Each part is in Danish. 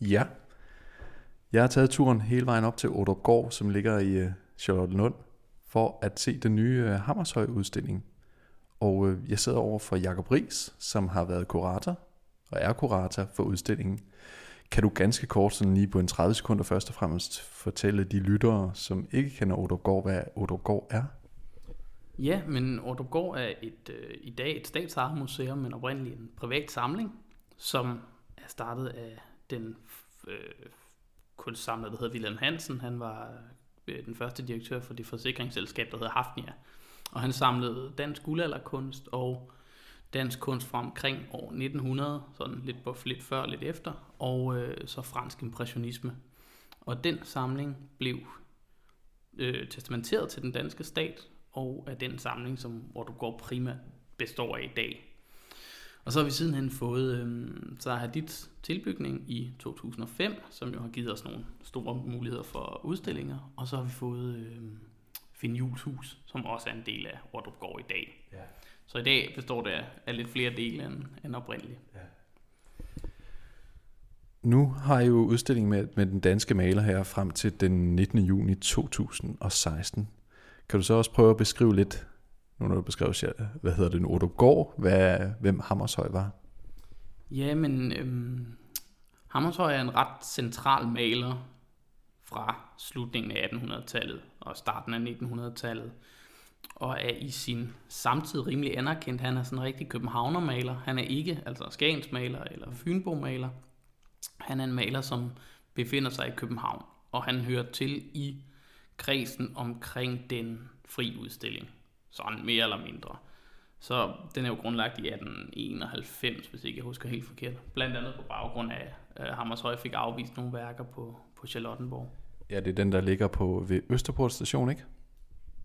Ja. Jeg har taget turen hele vejen op til Gård, som ligger i øh, Charlottenlund, for at se den nye øh, Hammershøj-udstilling. Og øh, jeg sidder over for Jakob Ries, som har været kurator og er kurator for udstillingen. Kan du ganske kort, sådan lige på en 30 sekunder først og fremmest, fortælle de lyttere, som ikke kender Gård, hvad Gård er? Ja, men Gård er et, øh, i dag et statsarmuseum, museum, men oprindeligt en privat samling, som er startet af den øh, kunstsamler, der hedder Wilhelm Hansen. Han var øh, den første direktør for det forsikringsselskab, der hedder Hafnia. Og han samlede dansk guldalderkunst og dansk kunst fra omkring år 1900, sådan lidt, på, lidt før og lidt efter, og øh, så fransk impressionisme. Og den samling blev øh, testamenteret til den danske stat, og er den samling, som hvor du går primært består af i dag. Og så har vi sidenhen fået øh, så har dit tilbygning i 2005, som jo har givet os nogle store muligheder for udstillinger. Og så har vi fået øh, Finn Jules hus, som også er en del af Ordrup Gård i dag. Ja. Så i dag består det af lidt flere dele end, end oprindeligt. Ja. Nu har jeg jo udstilling med, med den danske maler her frem til den 19. juni 2016. Kan du så også prøve at beskrive lidt, nu når du beskrev, hvad hedder det nu, Gård, hvad, hvem Hammershøj var? Ja, men øhm, Hammershøj er en ret central maler fra slutningen af 1800-tallet og starten af 1900-tallet, og er i sin samtid rimelig anerkendt. Han er sådan en rigtig københavnermaler. Han er ikke altså skagensmaler eller fynbomaler. Han er en maler, som befinder sig i København, og han hører til i kredsen omkring den fri udstilling. Sådan mere eller mindre. Så den er jo grundlagt i 1891, hvis ikke jeg husker helt forkert. Blandt andet på baggrund af, at Hammershøj fik afvist nogle værker på, på Charlottenborg. Ja, det er den, der ligger på ved Østerport station, ikke?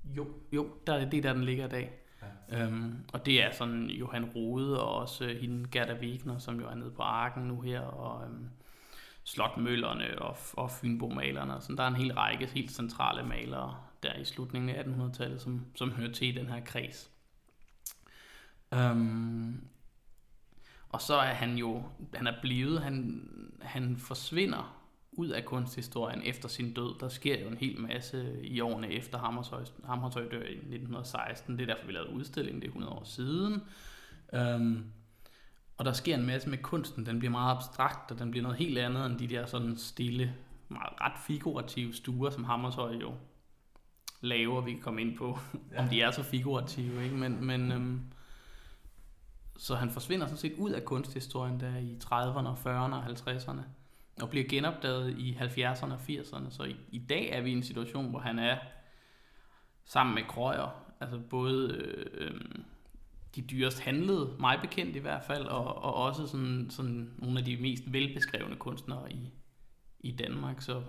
Jo, jo der er det, der den ligger i dag. Ja. Øhm, og det er sådan Johan Rode og også hende Gerda Wegner, som jo er nede på Arken nu her, og øhm, Slotmøllerne og, og Fynbo-malerne. Så der er en hel række helt centrale malere der i slutningen af 1800-tallet, som, som hører til i den her kreds. Um, og så er han jo, han er blevet, han, han forsvinder ud af kunsthistorien efter sin død. Der sker jo en hel masse i årene efter Hammershøj, Hammershøj dør i 1916. Det er derfor, vi lavede udstillingen, det er 100 år siden. Um, og der sker en masse med kunsten. Den bliver meget abstrakt, og den bliver noget helt andet end de der sådan stille, meget ret figurative stuer, som Hammershøj jo laver. Vi kan komme ind på, ja. om de er så figurative. Ikke? Men, men øhm, så han forsvinder sådan set ud af kunsthistorien der i 30'erne, 40'erne og 50'erne og bliver genopdaget i 70'erne og 80'erne. Så i, i dag er vi i en situation, hvor han er sammen med Krøyer, altså både øh, øh, de dyrest handlede, mig bekendt i hvert fald, og, og også sådan, sådan nogle af de mest velbeskrevne kunstnere i, i Danmark. Så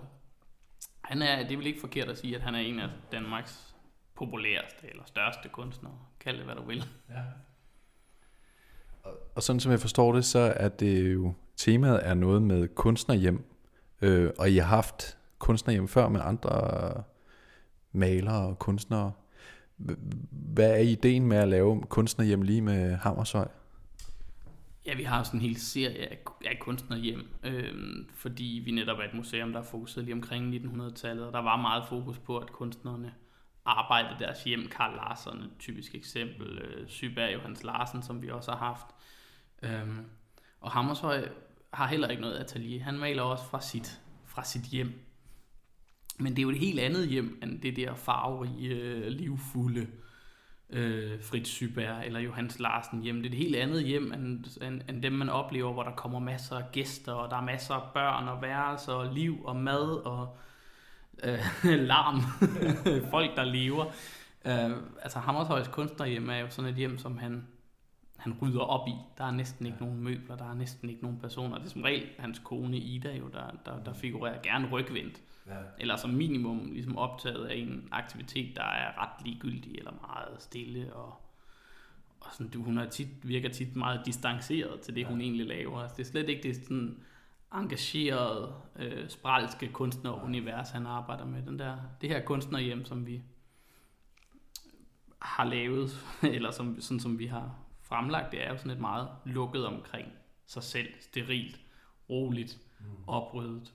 han er, det er vel ikke forkert at sige, at han er en af Danmarks populæreste eller største kunstnere. Kald det, hvad du vil. Ja. Og, og sådan som jeg forstår det, så er det jo, temaet er noget med kunstnerhjem, øh, og I har haft kunstnerhjem før med andre malere og kunstnere. Hvad er ideen med at lave kunstnerhjem lige med Hammershøj? Ja, vi har sådan en hel serie af, af kunstnerhjem, øh, fordi vi netop er et museum, der er fokuseret lige omkring 1900-tallet, og der var meget fokus på, at kunstnerne arbejdede deres hjem. Karl Larsen et typisk eksempel, øh, Syberg Johans Larsen, som vi også har haft. Øh, og Hammershøj har heller ikke noget atelier. Han maler også fra sit, fra sit hjem. Men det er jo et helt andet hjem, end det der farverige, øh, livfulde øh, Fritz Syberg eller Johannes Larsen hjem. Det er et helt andet hjem, end, end, end dem man oplever, hvor der kommer masser af gæster, og der er masser af børn og værelser, og liv og mad og øh, larm. Folk, der lever. Øh, altså Hammershøjs kunstnerhjem er jo sådan et hjem, som han han rydder op i. Der er næsten ikke nogen møbler, der er næsten ikke nogen personer. Det er som regel hans kone Ida jo, der, der, der figurerer gerne rygvendt. Ja. Eller som minimum ligesom optaget af en aktivitet, der er ret ligegyldig eller meget stille. Og, og sådan, du, hun er tit, virker tit meget distanceret til det, ja. hun egentlig laver. Altså, det er slet ikke det sådan engagerede, øh, spralske kunstnerunivers, han arbejder med. Den der, det her kunstnerhjem, som vi har lavet, eller som, sådan som vi har fremlagt, det er jo sådan et meget lukket omkring sig selv, sterilt, roligt, mm. opryddet.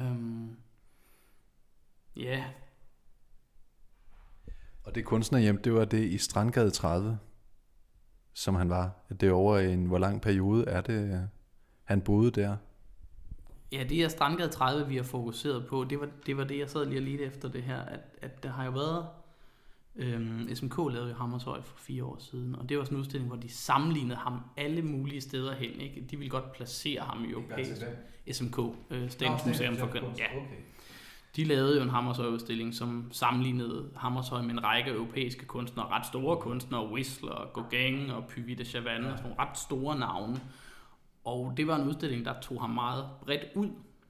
Øhm, ja. Og det kunstnerhjem, det var det i Strandgade 30, som han var. Det er over en, hvor lang periode er det, han boede der? Ja, det er Strandgade 30, vi har fokuseret på. Det var det, var det jeg sad lige lige efter det her, at, at der har jo været Øhm, SMK lavede jo Hammershøj for fire år siden, og det var sådan en udstilling, hvor de sammenlignede ham alle mulige steder hen. Ikke? De ville godt placere ham i europæisk. SMK, øh, Statens Museum for Kunst. Ja. Okay. De lavede jo en Hammershøj-udstilling, som sammenlignede Hammershøj med en række europæiske kunstnere, ret store kunstnere, Whistler, Gauguin og Puy de Chavannes, ja. og sådan nogle ret store navne. Og det var en udstilling, der tog ham meget bredt ud.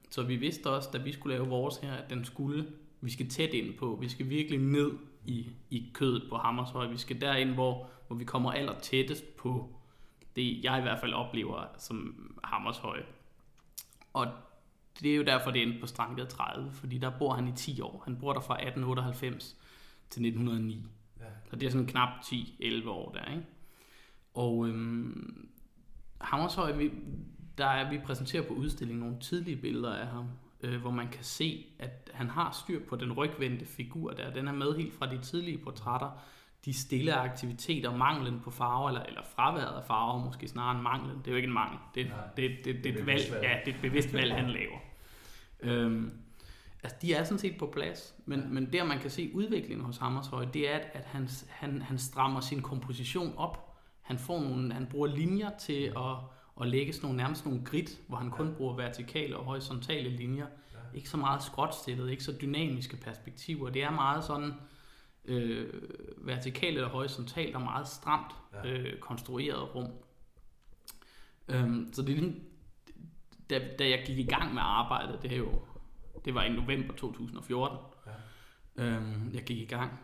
Så vi vidste også, da vi skulle lave vores her, at den skulle, vi skal tæt ind på, vi skal virkelig ned i, i kødet på Hammershøj. Vi skal derind, hvor, hvor vi kommer aller tættest på det, jeg i hvert fald oplever som Hammershøj. Og det er jo derfor, det endte på Strandgade 30, fordi der bor han i 10 år. Han bor der fra 1898 til 1909. Ja. Så det er sådan knap 10-11 år der, ikke? Og øhm, Hammershøj, vi, der er, vi præsenterer på udstillingen nogle tidlige billeder af ham, øh, hvor man kan se, at han har styr på den rygvendte figur der. Den er med helt fra de tidlige portrætter. De stille aktiviteter, manglen på farver, eller, eller fraværet af farver, måske snarere en manglen. Det er jo ikke en mangel. Det, Nej, det, det, det, det, det, er et valg, ja, det er et bevidst valg, han laver. Øhm, altså, de er sådan set på plads, men, men der man kan se udviklingen hos Hammershøj, det er, at, at han, han, han strammer sin komposition op. Han, får nogle, han bruger linjer til at og lægge sådan nogle, nærmest nogle grid, hvor han kun bruger vertikale og horisontale linjer. Ja. Ikke så meget skråtstillet, ikke så dynamiske perspektiver. Det er meget sådan øh, vertikalt eller horisontalt og meget stramt ja. øh, konstrueret rum. Øhm, så det er ligesom, da, da jeg gik i gang med arbejdet, det, er jo, det var i november 2014, ja. øhm, jeg gik i gang,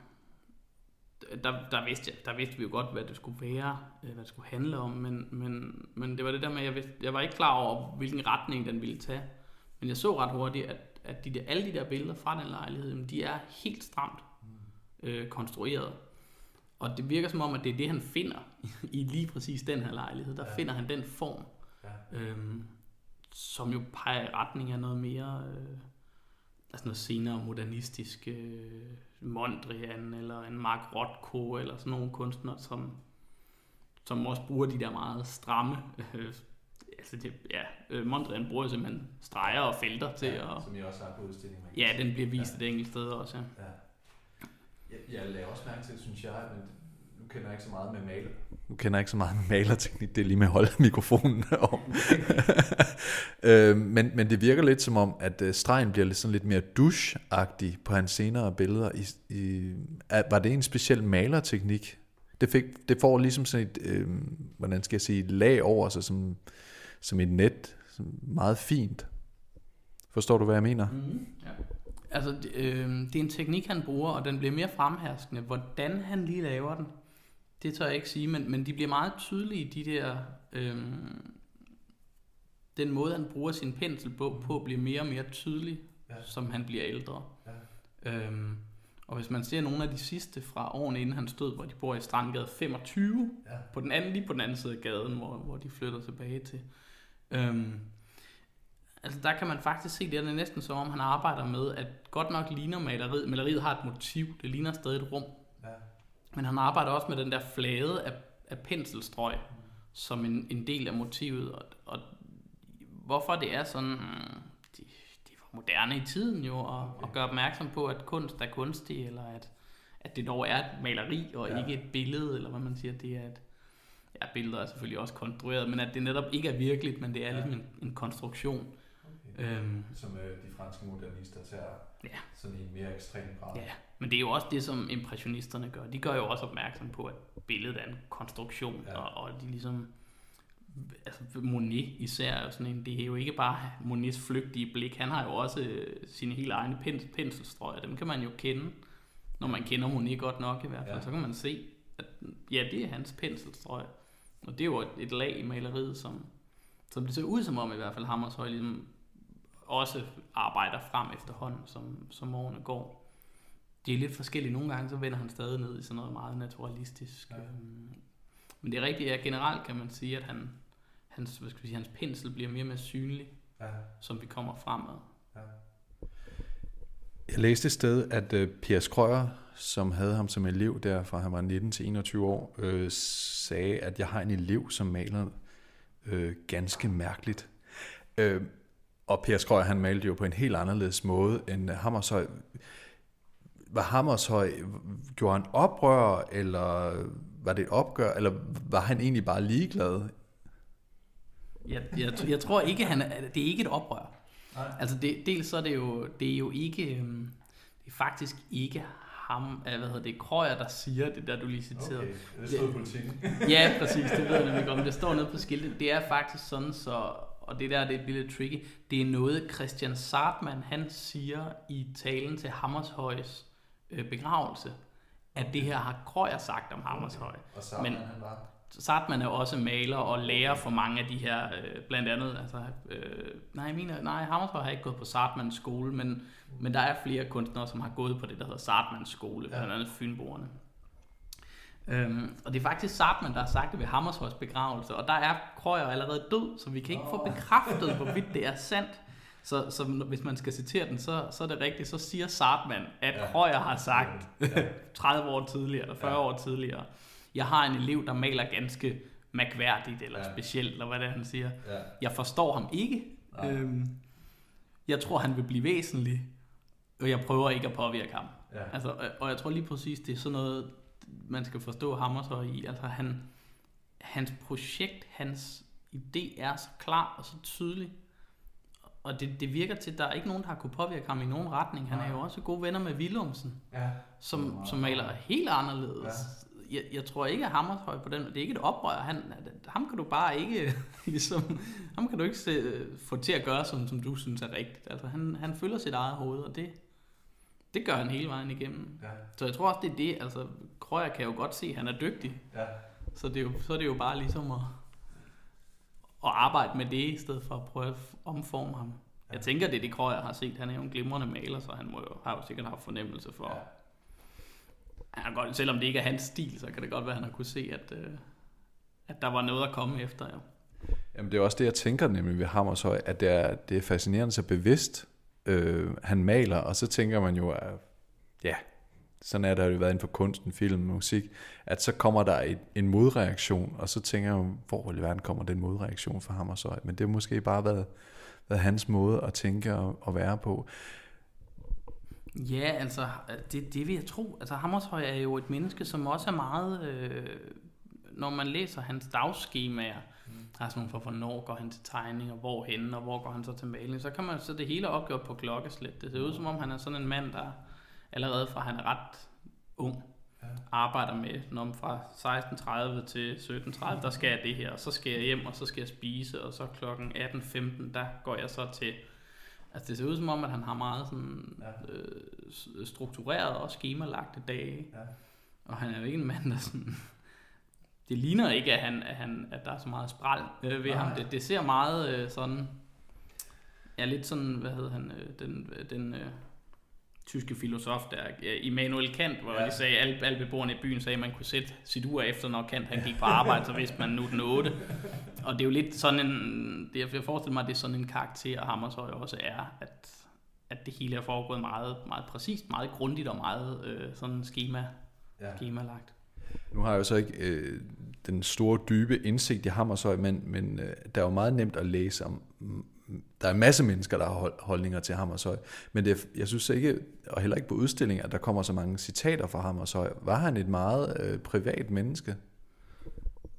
der, der, vidste jeg, der vidste vi jo godt, hvad det skulle være, øh, hvad det skulle handle om, men, men, men det var det der med, at jeg, vidste, jeg var ikke klar over, hvilken retning den ville tage. Men jeg så ret hurtigt, at, at de der, alle de der billeder fra den lejlighed, de er helt stramt øh, konstrueret. Og det virker som om, at det er det, han finder i lige præcis den her lejlighed. Der ja. finder han den form, ja. øhm, som jo peger i retning af noget mere... Øh, altså noget senere modernistisk øh, Mondrian eller en Mark Rothko eller sådan nogle kunstnere, som, som også bruger de der meget stramme øh, altså det, ja, øh, Mondrian bruger simpelthen streger og felter til ja, at... Som jeg også har på udstillingen. Ja, den bliver vist ja. et enkelt sted også, ja. ja. Jeg, jeg lader også mærke til, synes jeg, men kender jeg ikke så meget med maler. Nu kender jeg ikke så meget med malerteknik, det er lige med at holde mikrofonen om. øh, men, men det virker lidt som om, at øh, stregen bliver lidt, sådan lidt mere douche på hans senere billeder. I, i, var det en speciel malerteknik? Det, fik, det får ligesom sådan et, øh, hvordan skal jeg sige, lag over sig, som, som et net, som meget fint. Forstår du, hvad jeg mener? Mm-hmm. Ja. Altså, øh, det er en teknik, han bruger, og den bliver mere fremherskende. Hvordan han lige laver den, det tør jeg ikke sige, men, men de bliver meget tydelige, de der... Øhm, den måde, han bruger sin pensel på, på bliver mere og mere tydelig, ja. som han bliver ældre. Ja. Øhm, og hvis man ser nogle af de sidste fra årene inden han stod, hvor de bor i Strandgade 25, ja. på den anden, lige på den anden side af gaden, hvor, hvor de flytter tilbage til. Øhm, altså der kan man faktisk se, det er næsten som om han arbejder med, at godt nok ligner maleriet, maleriet har et motiv, det ligner stadig et rum, men han arbejder også med den der flade af, af penselstrøg som en, en del af motivet. Og, og hvorfor det er sådan, de, de var moderne i tiden jo, og, okay. og gør opmærksom på, at kunst er kunstig, eller at, at det dog er et maleri, og ja. ikke et billede, eller hvad man siger, det er et, ja, billeder er selvfølgelig også konstrueret, men at det netop ikke er virkeligt, men det er ja. ligesom en, en konstruktion. Øhm, Som øh, de franske modernister tager ja. sådan i en mere ekstrem grad. Ja, men det er jo også det, som impressionisterne gør. De gør jo også opmærksom på, at billedet er en konstruktion, ja. og, og de ligesom... Altså Monet især er sådan en, det er jo ikke bare Monets flygtige blik, han har jo også øh, sine helt egne pens, penselstrøg, dem kan man jo kende, når man kender Monet godt nok i hvert fald, ja. så kan man se, at ja, det er hans penselstrøg, og det er jo et, et lag i maleriet, som, som det ser ud som om i hvert fald Hammershøj ligesom også arbejder frem efterhånden, som, som årene går det er lidt forskelligt. Nogle gange så vender han stadig ned i sådan noget meget naturalistisk. Ja. Øhm, men det er rigtigt, at generelt kan man sige, at han, hans, hvad skal vi sige, hans pensel bliver mere og mere synlig, Ja. som vi kommer fremad. Jeg læste et sted, at uh, Per Skrøger, som havde ham som elev der fra han var 19 til 21 år, øh, sagde, at jeg har en elev, som maler øh, ganske mærkeligt. Øh, og Per Skrøger, han malte jo på en helt anderledes måde end Hammershøj. Var Hammershøj, gjorde han oprør, eller var det et opgør, eller var han egentlig bare ligeglad? Jeg, jeg, jeg tror ikke, han er, det er ikke et oprør. Nej. Altså det, dels så er det jo, det er jo ikke, øhm, det er faktisk ikke ham, øh, hvad hedder det, Krøyer, der siger det der, du lige citerede. Okay, det stod i politikken. ja, præcis, det ved jeg nemlig godt, det står nede på skiltet. Det er faktisk sådan, så, og det der, det bliver lidt tricky, det er noget, Christian Sartmann, han siger i talen til Hammershøjs øh, begravelse, at det her har Krøyer sagt om Hammershøj. Og Sartmann, Men, han var? Sartmann er også maler og lærer for mange af de her, øh, blandt andet, altså, øh, nej, jeg mener, nej, Hammershøj har ikke gået på Sartmanns skole, men, men der er flere kunstnere, som har gået på det, der hedder Sartmanns skole, blandt andet Fynboerne. Øhm, og det er faktisk Sartmann, der har sagt det ved Hammershøjs begravelse, og der er Krøyer allerede død, så vi kan ikke få bekræftet, hvorvidt det er sandt. Så, så hvis man skal citere den, så, så er det rigtigt, så siger Sartmann, at ja. Krøyer har sagt ja. 30 år tidligere, eller 40 ja. år tidligere, jeg har en elev, der maler ganske mærkværdigt eller ja. specielt, eller hvad det er, han siger. Ja. Jeg forstår ham ikke. Øhm, jeg tror, han vil blive væsentlig, og jeg prøver ikke at påvirke ham. Ja. Altså, og jeg tror lige præcis, det er sådan noget, man skal forstå ham så i. Altså, han, hans projekt, hans idé er så klar og så tydelig, og det, det virker til, at der er ikke nogen, der har kunne påvirke ham i nogen retning. Han er jo også gode venner med Willumsen, ja. som, som maler helt anderledes. Ja jeg, jeg tror ikke, at Hammershøj på den, det er ikke et oprør. Han, ham kan du bare ikke, ligesom, ham kan du ikke se, få til at gøre, som, som du synes er rigtigt. Altså, han, han følger sit eget hoved, og det, det gør han hele vejen igennem. Ja. Så jeg tror også, det er det. Altså, Krøyer kan jo godt se, at han er dygtig. Ja. Så, det er jo, så er det jo bare ligesom at, at arbejde med det, i stedet for at prøve at omforme ham. Ja. Jeg tænker, det er det, Krøyer har set. Han er jo en glimrende maler, så han må jo, har jo sikkert haft fornemmelse for, ja han godt, selvom det ikke er hans stil, så kan det godt være, at han har kunne se, at, øh, at der var noget at komme efter. Ja. Jamen det er også det, jeg tænker nemlig ved Hammershøj, at det er, det er fascinerende så bevidst, øh, han maler, og så tænker man jo, at ja, sådan er der jo været inden for kunsten, film, musik, at så kommer der et, en modreaktion, og så tænker jeg, hvor i verden kommer den modreaktion fra så, Men det har måske bare været, været hans måde at tænke og, og være på. Ja, altså, det, det vil jeg tro. Altså, Hammershøj er jo et menneske, som også er meget... Øh, når man læser hans dagskemaer, mm. altså for hvornår går han til tegning, og hvorhen, og hvor går han så til maling, så kan man så det hele opgjort på klokkeslæt. Det ser ud som om, han er sådan en mand, der allerede fra han er ret ung, ja. arbejder med, når fra 16.30 til 17.30, der skal jeg det her, og så skal jeg hjem, og så skal jeg spise, og så klokken 18.15, der går jeg så til Altså det ser ud som om, at han har meget sådan, ja. øh, struktureret og skemalagte dage. Ja. Og han er jo ikke en mand, der sådan... Det ligner ikke, at, han, at, han, at der er så meget spral øh, ved Nej. ham. Det, det ser meget øh, sådan... Ja, lidt sådan, hvad hedder han, øh, den, den øh, tyske filosof der, Immanuel Kant, hvor ja. de sagde, alle, alle beboerne i byen sagde, at man kunne sætte sit ur efter, når Kant han gik på arbejde, så vidste man nu den 8. Og det er jo lidt sådan en, det, jeg forestiller mig, at det er sådan en karakter, Hammershøj også er, at, at det hele er foregået meget, meget præcist, meget grundigt og meget øh, sådan schema, ja. schemalagt. Nu har jeg jo så ikke øh, den store, dybe indsigt i Hammershøj, men, men øh, der er jo meget nemt at læse om der er en masse mennesker, der har holdninger til Hammershøj, men det, jeg synes ikke, og heller ikke på udstillinger, at der kommer så mange citater fra Hammershøj. Var han et meget øh, privat menneske?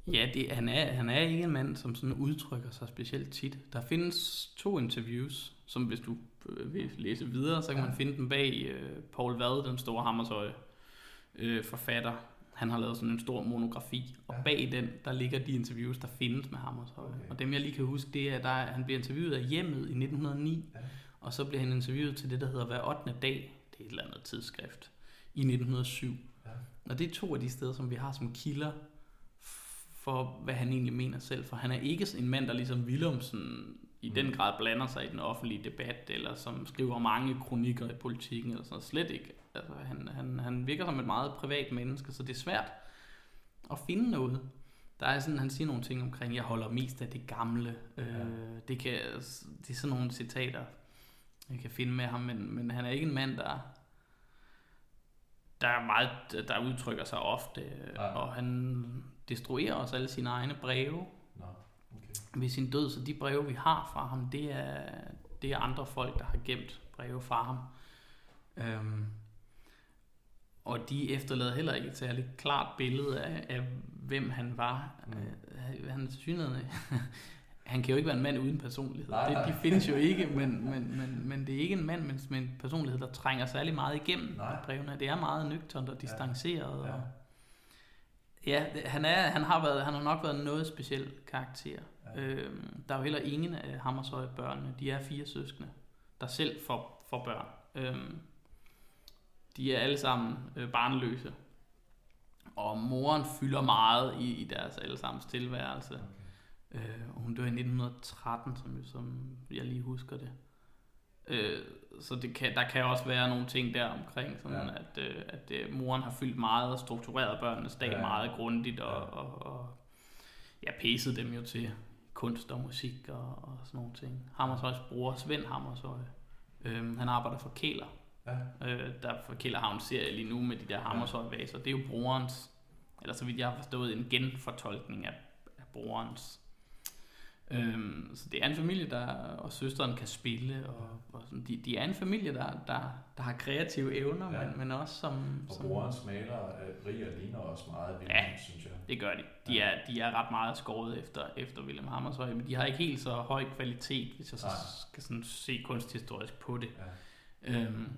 Ja, det, han, er, han er ikke en mand, som sådan udtrykker sig specielt tit. Der findes to interviews, som hvis du øh, vil læse videre, så kan man finde dem bag øh, Paul Vad, den store Hammershøj øh, forfatter, han har lavet sådan en stor monografi, og ja. bag den, der ligger de interviews, der findes med Hammershøi. Okay. Og dem jeg lige kan huske, det er, at han bliver interviewet af hjemmet i 1909, ja. og så bliver han interviewet til det, der hedder Hver 8. dag, det er et eller andet tidsskrift, i 1907. Ja. Og det er to af de steder, som vi har som kilder for, hvad han egentlig mener selv. For han er ikke en mand, der ligesom Willumsen i mm. den grad blander sig i den offentlige debat, eller som skriver mange kronikker i politikken, eller sådan Slet ikke. Altså, han, han, han virker som et meget privat menneske, så det er svært at finde noget, der er sådan, han siger nogle ting omkring, jeg holder mest af det gamle. Øh, det, kan, det er sådan nogle citater, jeg kan finde med ham, men, men han er ikke en mand, der, der er meget, der udtrykker sig ofte, ja. og han destruerer også alle sine egne breve. Ved sin død, så de breve, vi har fra ham, det er, det er andre folk, der har gemt breve fra ham. Øhm, og de efterlader heller ikke et særligt klart billede af, af hvem han var. Mm. Øh, han, synligheden, han kan jo ikke være en mand uden personlighed. Nej, nej. Det, de findes jo ikke, men, men, men, men det er ikke en mand med en personlighed, der trænger særlig meget igennem nej. brevene. Det er meget nøgternt og distanceret. Ja. Ja. Og, ja, han, er, han, har været, han har nok været noget speciel karakter. Ja. Øhm, der er jo heller ingen af Hammershøj børnene. De er fire søskende, der selv får, får børn. Øhm, de er alle sammen øh, barnløse. Og moren fylder meget i, i deres allesammens tilværelse. Okay. Øh, hun dør i 1913, som, som jeg lige husker det. Øh, så det kan, der kan også være nogle ting der omkring, sådan ja. at, øh, at øh, moren har fyldt meget og struktureret børnenes dag ja. meget grundigt, og, ja. og, og ja, pæset dem jo til kunst og musik og, og sådan nogle ting. Hammershøjs bror, Svend Hammershøj, øh, han arbejder for Kæler, Ja. Øh, der for Killerhavn serie lige nu med de der Hammershøj-vaser. Det er jo brorens, eller så vidt jeg har forstået, en genfortolkning af, af brorens. Øhm, så det er en familie, der og søsteren kan spille, og, og sådan, de, de er en familie, der, der, der har kreative evner, ja. men, men også som... Og som, brorens maler, Brier, ligner også meget William, ja, synes jeg. det gør de. De, ja. er, de er ret meget skåret efter, efter William Hammershøi, men de har ikke helt så høj kvalitet, hvis jeg så skal sådan se kunsthistorisk på det. Ja. Øhm,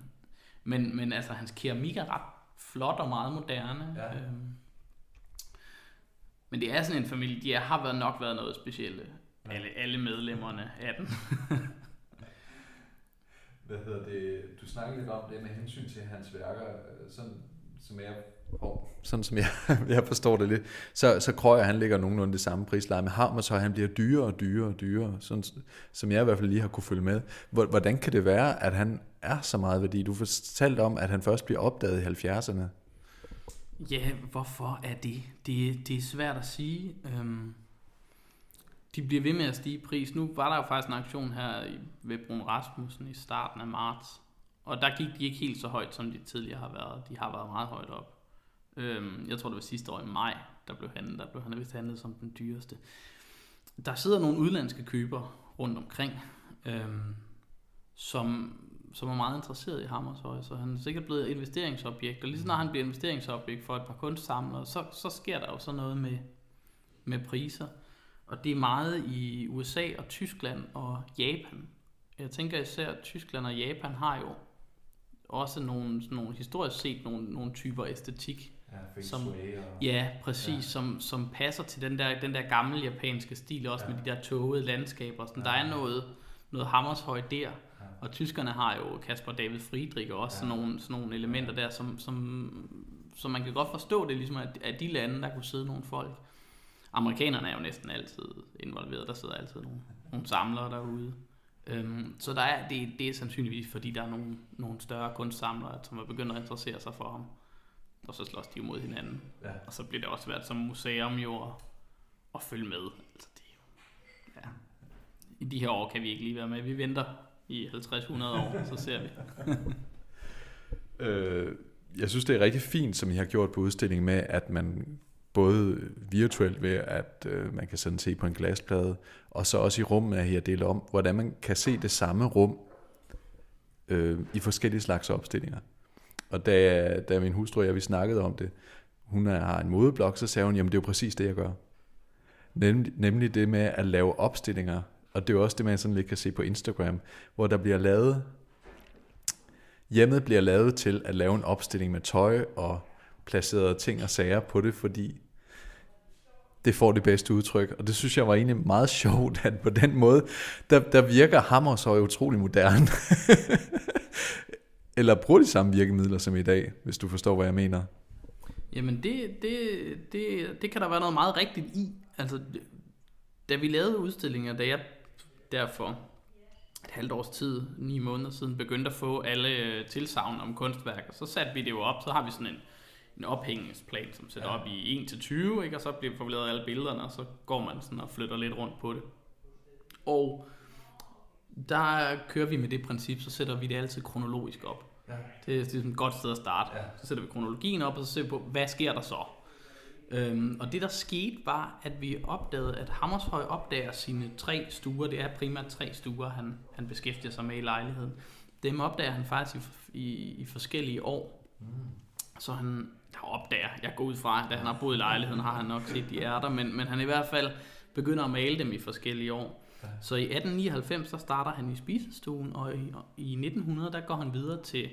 men, men altså, hans keramik er ret flot og meget moderne. Ja. Øhm, men det er sådan en familie, de har været nok været noget specielle. Ja. Alle, alle medlemmerne af den. Hvad hedder det? Du snakkede lidt om det med hensyn til hans værker, øh, sådan, som jeg Oh, sådan som jeg, jeg forstår det lidt, så, så Krøyer han ligger nogenlunde det samme prisleje, men Hammer så han bliver dyrere og dyrere og dyrere, sådan, som jeg i hvert fald lige har kunne følge med. Hvordan kan det være, at han er så meget værdi? Du fortalte om, at han først bliver opdaget i 70'erne. Ja, hvorfor er det? Det, det er svært at sige. Øhm, de bliver ved med at stige i pris. Nu var der jo faktisk en aktion her ved Brun Rasmussen i starten af marts, og der gik de ikke helt så højt, som de tidligere har været. De har været meget højt op. Øhm, jeg tror, det var sidste år i maj, der blev handlet. Der blev han vist handlet som den dyreste. Der sidder nogle udlandske køber rundt omkring, øhm, som, som er meget interesseret i Hammershøj, så han er sikkert blevet investeringsobjekt. Og lige så når han bliver investeringsobjekt for et par kunstsamlere, så, så sker der jo så noget med, med priser. Og det er meget i USA og Tyskland og Japan. Jeg tænker især, at Tyskland og Japan har jo også nogle, sådan nogle historisk set nogle, nogle typer æstetik, Ja, som, og... ja præcis, ja. Som, som passer til den der, den der gamle japanske stil, også ja. med de der tågede landskaber. Sådan, ja. Der er noget, noget hammershøj der, ja. og tyskerne har jo Kasper David Friedrich og også ja. sådan, nogle, sådan nogle elementer ja. der, som, som, som man kan godt forstå det, ligesom at, at de lande, der kunne sidde nogle folk. Amerikanerne er jo næsten altid involveret, der sidder altid nogle, nogle samlere derude. Øhm, så der er, det, det er sandsynligvis, fordi der er nogle, nogle større kunstsamlere, som er begyndt at interessere sig for ham og så slås de jo mod hinanden. Ja. Og så bliver det også svært som museum jo at, at følge med. Altså det, ja. I de her år kan vi ikke lige være med. Vi venter i 50-100 år, så ser vi. øh, jeg synes, det er rigtig fint, som I har gjort på udstillingen med, at man både virtuelt ved, at øh, man kan sådan se på en glasplade, og så også i rummet er her delt om, hvordan man kan se det samme rum øh, i forskellige slags opstillinger. Og da, da min hustru og jeg, vi snakkede om det, hun har en modeblog, så sagde hun, jamen det er jo præcis det, jeg gør. Nemlig, nemlig det med at lave opstillinger, og det er jo også det, man sådan lidt kan se på Instagram, hvor der bliver lavet, hjemmet bliver lavet til at lave en opstilling med tøj og placeret ting og sager på det, fordi det får det bedste udtryk. Og det synes jeg var egentlig meget sjovt, at på den måde, der, der virker hammer så utrolig moderne. Eller bruger de samme virkemidler som i dag, hvis du forstår, hvad jeg mener? Jamen, det, det, det, det kan der være noget meget rigtigt i. Altså, da vi lavede udstillinger, da jeg derfor et halvt års tid, ni måneder siden, begyndte at få alle tilsavn om kunstværker, så satte vi det jo op, så har vi sådan en, en ophængningsplan, som sætter ja. op i 1 til 20, ikke? og så bliver lavet alle billederne, og så går man sådan og flytter lidt rundt på det. Og der kører vi med det princip, så sætter vi det altid kronologisk op. Ja. Det er ligesom et godt sted at starte. Ja. Så sætter vi kronologien op, og så ser vi på, hvad sker der så? Øhm, og det der skete var, at vi opdagede, at Hammershøj opdager sine tre stuer. Det er primært tre stuer, han, han beskæftiger sig med i lejligheden. Dem opdager han faktisk i, i, i forskellige år. Mm. Så han opdager, jeg går ud fra, da han har boet i lejligheden, har han nok set de er der, men, men han i hvert fald begynder at male dem i forskellige år. Så i 1899, så starter han i spisestuen, og i, i 1900, der går han videre til,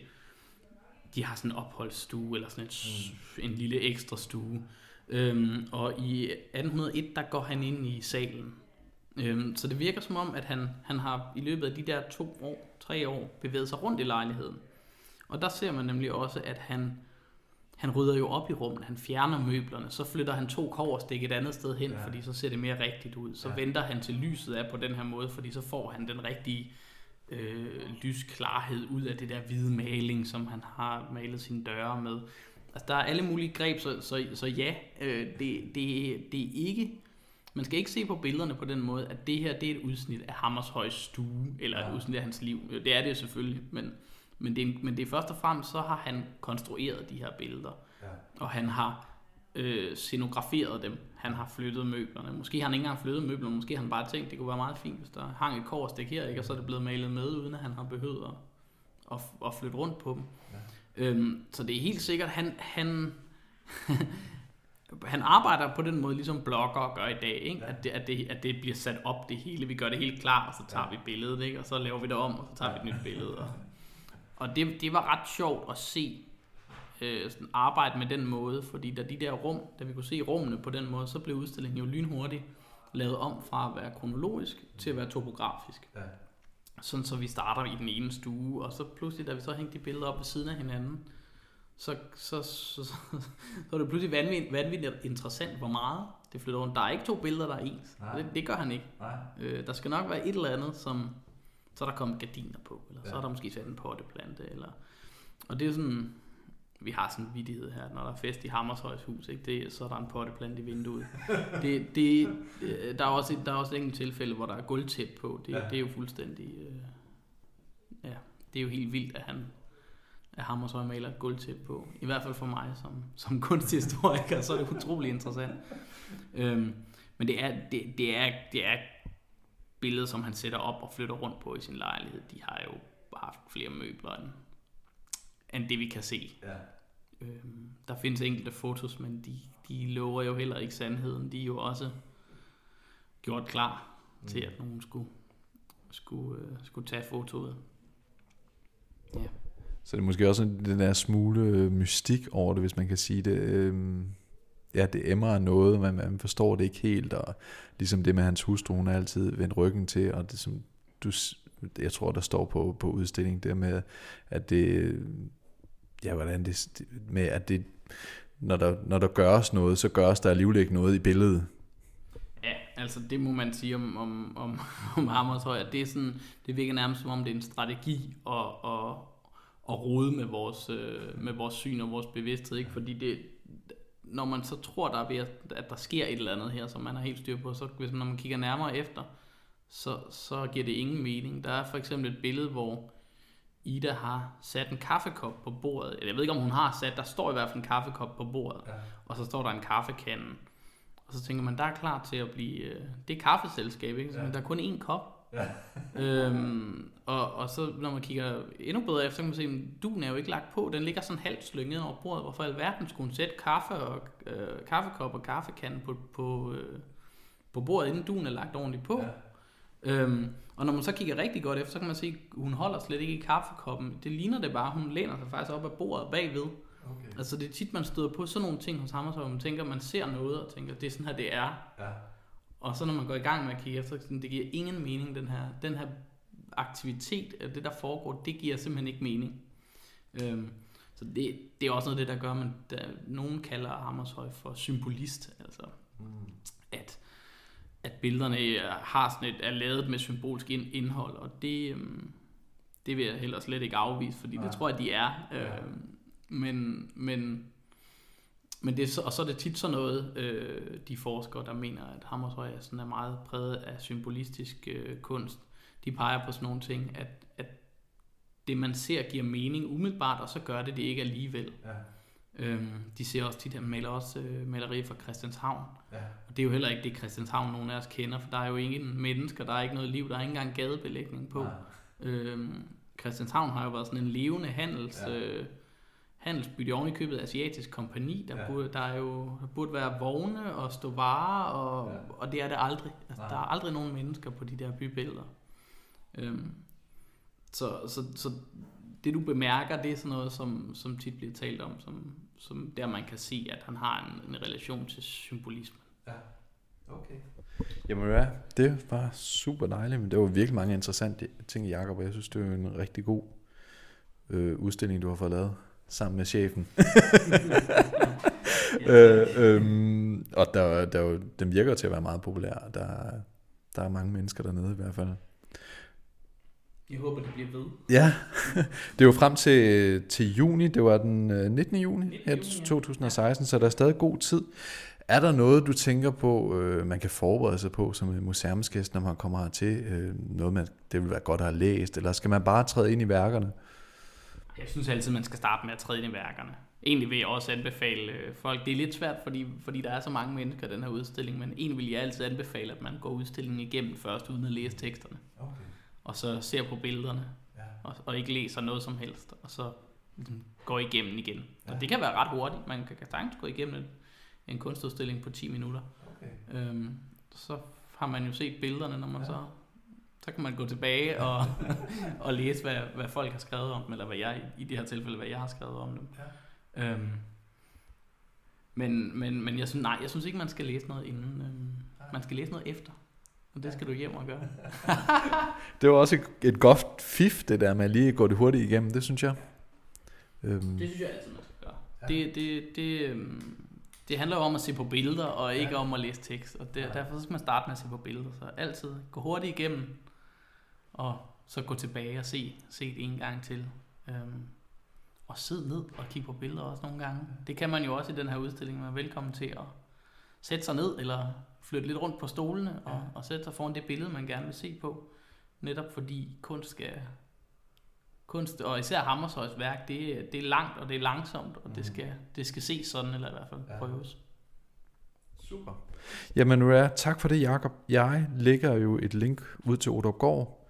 de har sådan en opholdsstue, eller sådan et, mm. en lille ekstra stue. Øhm, og i 1801, der går han ind i salen. Øhm, så det virker som om, at han, han har i løbet af de der to år, tre år, bevæget sig rundt i lejligheden. Og der ser man nemlig også, at han, han rydder jo op i rummet, han fjerner møblerne, så flytter han to koverstik et andet sted hen, ja. fordi så ser det mere rigtigt ud. Så ja. venter han til lyset er på den her måde, fordi så får han den rigtige øh, lysklarhed ud af det der hvide maling, som han har malet sine døre med. Altså, der er alle mulige greb, så, så, så ja, øh, det, det, det er ikke... Man skal ikke se på billederne på den måde, at det her det er et udsnit af Hammershøjs stue, eller ja. et udsnit af hans liv. Det er det selvfølgelig, men, men, det, men det er først og fremmest, så har han konstrueret de her billeder. Ja. Og han har øh, scenograferet dem. Han har flyttet møblerne. Måske har han ikke engang flyttet møblerne, måske har han bare tænkt, det kunne være meget fint, hvis der hang et korstik her, ikke? og så er det blevet malet med, uden at han har behøvet at, at, at flytte rundt på dem. Ja. Øhm, så det er helt sikkert, han, han, han arbejder på den måde, ligesom blogger gør i dag, ikke? Ja. At, det, at, det, at det bliver sat op det hele. Vi gør det helt klart, og så tager ja. vi billedet, ikke? og så laver vi det om, og så tager vi et nyt billede. Og, og det, det var ret sjovt at se øh, sådan arbejde med den måde, fordi da de der rum, da vi kunne se rummene på den måde, så blev udstillingen jo lynhurtigt lavet om fra at være kronologisk til at være topografisk. Ja. Sådan så vi starter i den ene stue, og så pludselig, da vi så hængte de billeder op ved siden af hinanden, så, så, så, så, så er det pludselig vanvittigt, vanvittigt interessant, hvor meget det flytter rundt. Der er ikke to billeder, der er ens. Det, det gør han ikke. Nej. Øh, der skal nok være et eller andet, som så er der kommet gardiner på, eller ja. så er der måske sat en potteplante, eller... Og det er sådan, vi har sådan en vidighed her, når der er fest i Hammershøjs hus, ikke? Det, så er der en potteplante i vinduet. det, det, øh, der, er også, der er også enkelte tilfælde, hvor der er gulvtæp på. Det, ja. det er jo fuldstændig... Øh, ja, det er jo helt vildt, at han at Hammershøj maler et gulvtæp på. I hvert fald for mig som, som kunsthistoriker, så er det utrolig interessant. Øhm, men det er, det, det, er, det er billeder, som han sætter op og flytter rundt på i sin lejlighed. De har jo haft flere møbler end, end det, vi kan se. Ja. Øhm, der findes enkelte fotos, men de, de lover jo heller ikke sandheden. De er jo også gjort klar mm. til, at nogen skulle, skulle, uh, skulle tage fotoet. Ja. Så det er måske også den der smule øh, mystik over det, hvis man kan sige det. Øhm, ja, det emmer af noget, men man forstår det ikke helt, og ligesom det med hans hustru, hun er altid vendt ryggen til, og det som du, jeg tror, der står på, på udstillingen, der med, at det, ja, hvordan det, med at det, når der, når der gøres noget, så gøres der alligevel ikke noget i billedet. Ja, altså det må man sige om, om, om, om Hammershøj, det er sådan, det virker nærmest som om det er en strategi at, at, at rode med vores, øh, med vores syn og vores bevidsthed, ikke? fordi det, når man så tror, der er ved, at der sker et eller andet her, som man har helt styr på, så hvis man, når man kigger nærmere efter, så, så giver det ingen mening. Der er for eksempel et billede, hvor Ida har sat en kaffekop på bordet. Jeg ved ikke, om hun har sat, der står i hvert fald en kaffekop på bordet, ja. og så står der en kaffekande. Og så tænker man, der er klar til at blive... Øh, det er kaffeselskab, ikke? Så ja. der er kun én kop. Ja. øhm, og, og så når man kigger endnu bedre efter, så kan man se, at duen er jo ikke lagt på. Den ligger sådan halvt slynget over bordet. Hvorfor alverden skulle hun sætte kaffe og, øh, kaffekop og kaffekande på, på, øh, på bordet, inden duen er lagt ordentligt på? Ja. Øhm, og når man så kigger rigtig godt efter, så kan man se, at hun holder slet ikke i kaffekoppen. Det ligner det bare, hun læner sig faktisk op ad bordet bagved. Okay. Altså det er tit, man støder på sådan nogle ting hos ham, hvor man tænker, man ser noget og tænker, det er sådan her, det er. Ja. Og så når man går i gang med at kigge efter, det giver ingen mening, den her, den her aktivitet, det der foregår, det giver simpelthen ikke mening. Øhm, så det, det er også noget af det, der gør, man, der, nogen kalder Hammershøj for symbolist. Altså, mm. at at billederne øh, har sådan et, er lavet med symbolsk indhold, og det, øhm, det vil jeg heller slet ikke afvise, fordi ja. det tror jeg, de er. Ja. Øh, men, men men det er og så er det tit sådan noget, øh, de forskere, der mener, at Hammershøi er, sådan er meget præget af symbolistisk øh, kunst. De peger på sådan nogle ting, at, at det man ser giver mening umiddelbart, og så gør det det ikke alligevel. Ja. Øhm, de ser også tit, maler også øh, malerier fra Christianshavn. Ja. Og det er jo heller ikke det Christianshavn, nogen af os kender, for der er jo ingen mennesker, der er ikke noget liv, der er ikke engang gadebelægning på. Ja. Øhm, Christianshavn har jo været sådan en levende handels... Ja. Øh, handelsbytte oven i købet asiatisk kompani. Der, ja. burde, der, er jo, der burde være vogne og stå varer, og, ja. og det er det aldrig. Altså, der er aldrig nogen mennesker på de der bybilleder. Øhm, så, så, så det du bemærker, det er sådan noget, som, som tit bliver talt om, som, som der man kan se, at han har en, en relation til symbolisme. Ja, okay. Jamen ja, det var super dejligt, men det var virkelig mange interessante ting, Jacob, og jeg synes, det var en rigtig god øh, udstilling, du har fået lavet sammen med chefen. øh, øhm, og der, der, den virker til at være meget populær. Der, der er mange mennesker dernede i hvert fald. Jeg håber, det bliver ved. Ja, det er jo frem til, til juni. Det var den 19. Øh, juni, 19. juni 2016, ja. så der er stadig god tid. Er der noget, du tænker på, øh, man kan forberede sig på som museumsgæst, når man kommer hertil? Øh, noget, man, det vil være godt at have læst, eller skal man bare træde ind i værkerne? Jeg synes altid, man skal starte med at træde værkerne. Egentlig vil jeg også anbefale øh, folk, det er lidt svært, fordi, fordi der er så mange mennesker i den her udstilling, men egentlig vil jeg altid anbefale, at man går udstillingen igennem først, uden at læse teksterne. Okay. Og så ser på billederne, ja. og, og ikke læser noget som helst, og så ligesom, går igennem igen. Ja. Og det kan være ret hurtigt. Man kan sagtens gå igennem en, en kunstudstilling på 10 minutter. Okay. Øhm, så har man jo set billederne, når man ja. så så kan man gå tilbage og, og læse, hvad, hvad folk har skrevet om dem, eller hvad jeg, i det her tilfælde, hvad jeg har skrevet om dem. Ja. Øhm, men, men, men jeg synes, nej, jeg synes ikke, man skal læse noget inden. Øhm, man skal læse noget efter. Og det skal du hjem og gøre. det var også et, et godt fif, det der med at lige gå det hurtigt igennem, det synes jeg. Øhm. Det synes jeg altid, man skal gøre. Ja. Det, det, det, øhm, det handler jo om at se på billeder, og ikke ja. om at læse tekst. Og det, ja. derfor skal man starte med at se på billeder. Så altid gå hurtigt igennem, og så gå tilbage og se, se det en gang til. Øhm, og sidde ned og kigge på billeder også nogle gange. Det kan man jo også i den her udstilling. Man er velkommen til at sætte sig ned, eller flytte lidt rundt på stolene, og, ja. og sætte sig foran det billede, man gerne vil se på. Netop fordi kunst skal... Kunst, og især Hammershøjs værk, det, det er langt, og det er langsomt, og mm. det, skal, det skal ses sådan, eller i hvert fald ja. prøves. Super. Jamen, tak for det, Jakob. Jeg lægger jo et link ud til Gård